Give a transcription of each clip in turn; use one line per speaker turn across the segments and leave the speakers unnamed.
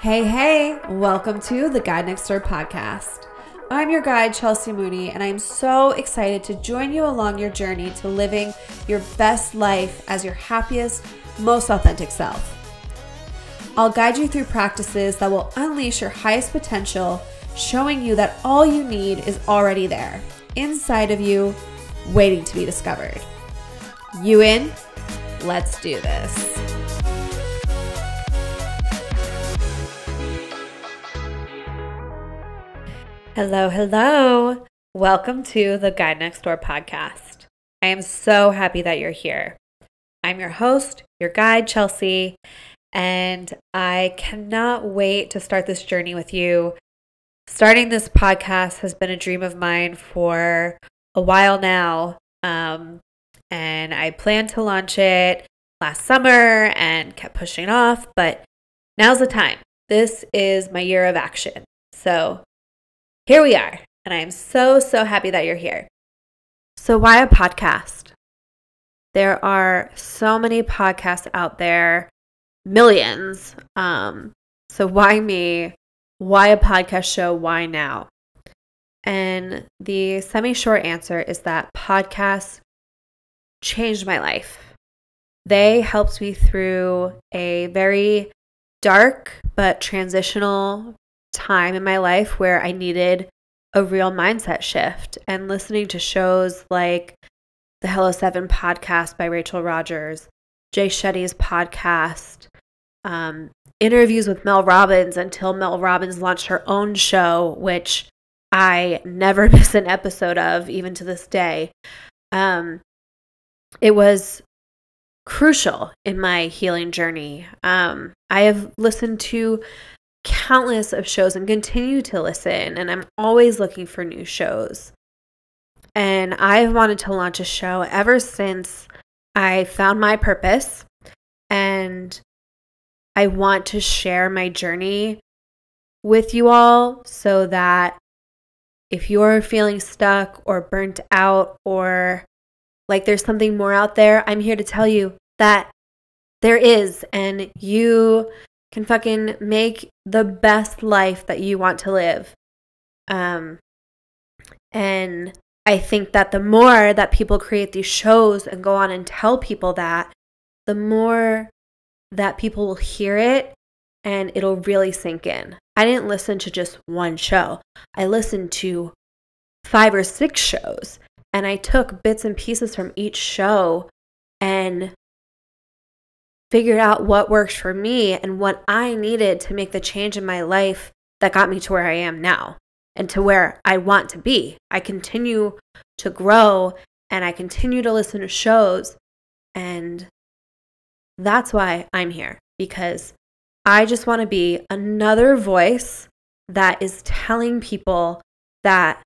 Hey, hey, welcome to the Guide Next Door podcast. I'm your guide, Chelsea Mooney, and I'm so excited to join you along your journey to living your best life as your happiest, most authentic self. I'll guide you through practices that will unleash your highest potential, showing you that all you need is already there, inside of you, waiting to be discovered. You in? Let's do this. Hello, hello. Welcome to the Guide Next Door podcast. I am so happy that you're here. I'm your host, your guide, Chelsea, and I cannot wait to start this journey with you. Starting this podcast has been a dream of mine for a while now, um, and I planned to launch it last summer and kept pushing off, but now's the time. This is my year of action. So here we are, and I am so, so happy that you're here. So, why a podcast? There are so many podcasts out there, millions. Um, so, why me? Why a podcast show? Why now? And the semi short answer is that podcasts changed my life. They helped me through a very dark but transitional time in my life where I needed a real mindset shift and listening to shows like the Hello Seven podcast by Rachel Rodgers, Jay Shetty's podcast, um, interviews with Mel Robbins until Mel Robbins launched her own show, which I never miss an episode of, even to this day. Um, it was crucial in my healing journey. Um, I have listened to countless of shows and continue to listen and I'm always looking for new shows. And I've wanted to launch a show ever since I found my purpose and I want to share my journey with you all so that if you're feeling stuck or burnt out or like there's something more out there, I'm here to tell you that there is, and you can fucking make the best life that you want to live. Um, and I think that the more that people create these shows and go on and tell people that, the more that people will hear it and it'll really sink in. I didn't listen to just one show, I listened to five or six shows and I took bits and pieces from each show and figured out what works for me and what I needed to make the change in my life that got me to where I am now and to where I want to be. I continue to grow and I continue to listen to shows. And that's why I'm here because I just want to be another voice that is telling people that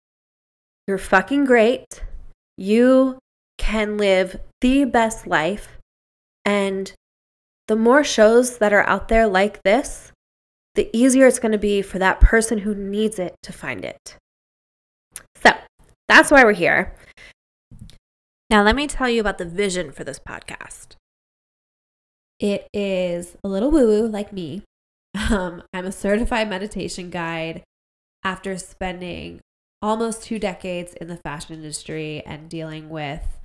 you're fucking great. You can live the best life and the more shows that are out there like this, the easier it's going to be for that person who needs it to find it. So that's why we're here. Now, let me tell you about the vision for this podcast. It is a little woo woo like me. Um, I'm a certified meditation guide after spending almost two decades in the fashion industry and dealing with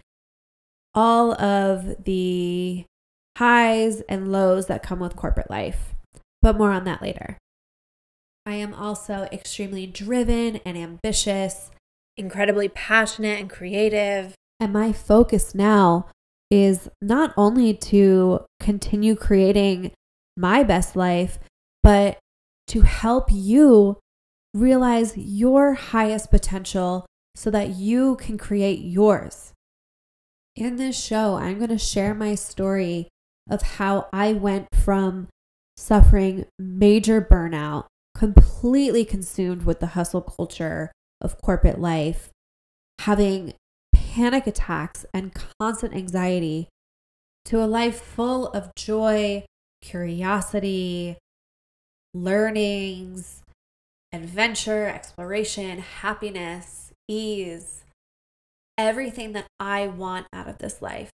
all of the highs and lows that come with corporate life. But more on that later. I am also extremely driven and ambitious, incredibly passionate and creative. And my focus now is not only to continue creating my best life, but to help you realize your highest potential so that you can create yours. In this show, I'm going to share my story of how I went from suffering major burnout, completely consumed with the hustle culture of corporate life, having panic attacks and constant anxiety, to a life full of joy, curiosity, learnings, adventure, exploration, happiness, ease, everything that I want out of this life.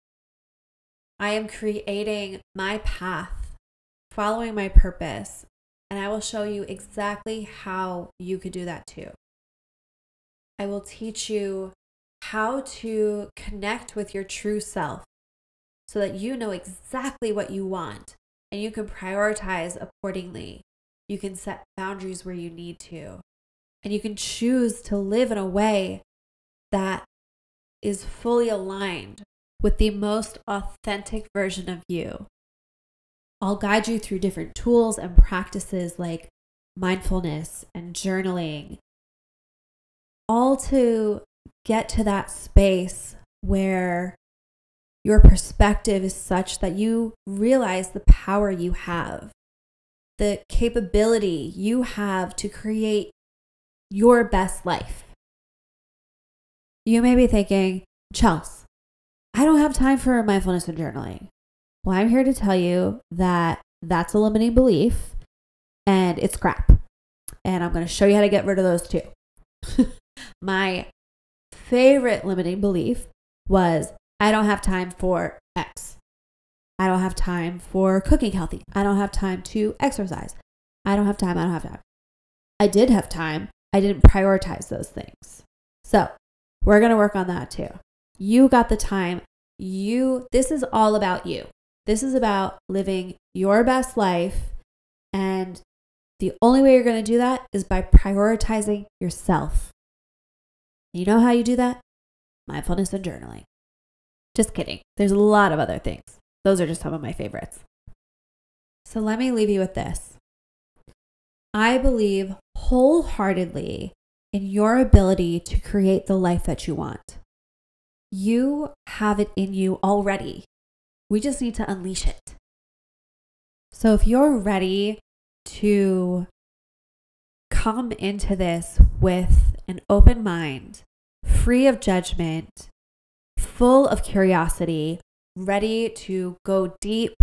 I am creating my path, following my purpose, And I will show you exactly how you could do that too. I will teach you how to connect with your true self so that you know exactly what you want and you can prioritize accordingly. You can set boundaries where you need to. And you can choose to live in a way that is fully aligned with the most authentic version of you. I'll guide you through different tools and practices like mindfulness and journaling, all to get to that space where your perspective is such that you realize the power you have, the capability you have to create your best life. You may be thinking, Chels, I don't have time for mindfulness and journaling. Well, I'm here to tell you that that's a limiting belief and it's crap. And I'm going to show you how to get rid of those too. My favorite limiting belief was I don't have time for X. I don't have time for cooking healthy. I don't have time to exercise. I don't have time. I don't have time. I did have time. I didn't prioritize those things. So we're going to work on that too. You got the time. You, this is all about you. This is about living your best life. And the only way you're going to do that is by prioritizing yourself. You know how you do that? Mindfulness and journaling. Just kidding. There's a lot of other things. Those are just some of my favorites. So let me leave you with this. I believe wholeheartedly in your ability to create the life that you want. You have it in you already. We just need to unleash it. So if you're ready to come into this with an open mind, free of judgment, full of curiosity, ready to go deep,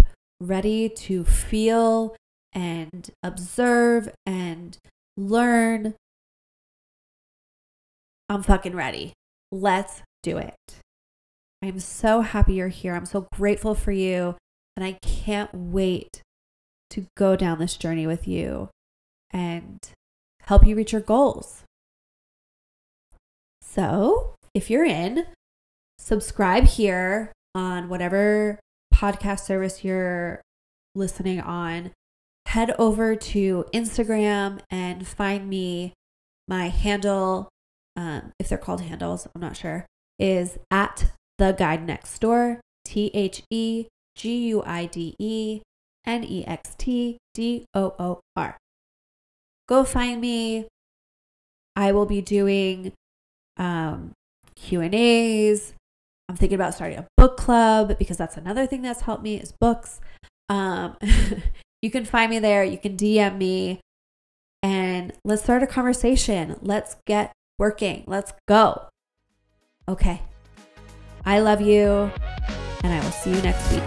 ready to feel and observe and learn. I'm fucking ready. Let's do it. I'm so happy you're here. I'm so grateful for you. And I can't wait to go down this journey with you and help you reach your goals. So, if you're in, subscribe here on whatever podcast service you're listening on. Head over to Instagram and find me. My handle, um, if they're called handles, I'm not sure, is at the guide next door. T H E G U I D E N E X T D O O R. Go find me. I will be doing um, Q and A's. I'm thinking about starting a book club because that's another thing that's helped me is books. Um, you can find me there. You can DM me and let's start a conversation. Let's get working. Let's go. Okay. I love you and I will see you next week.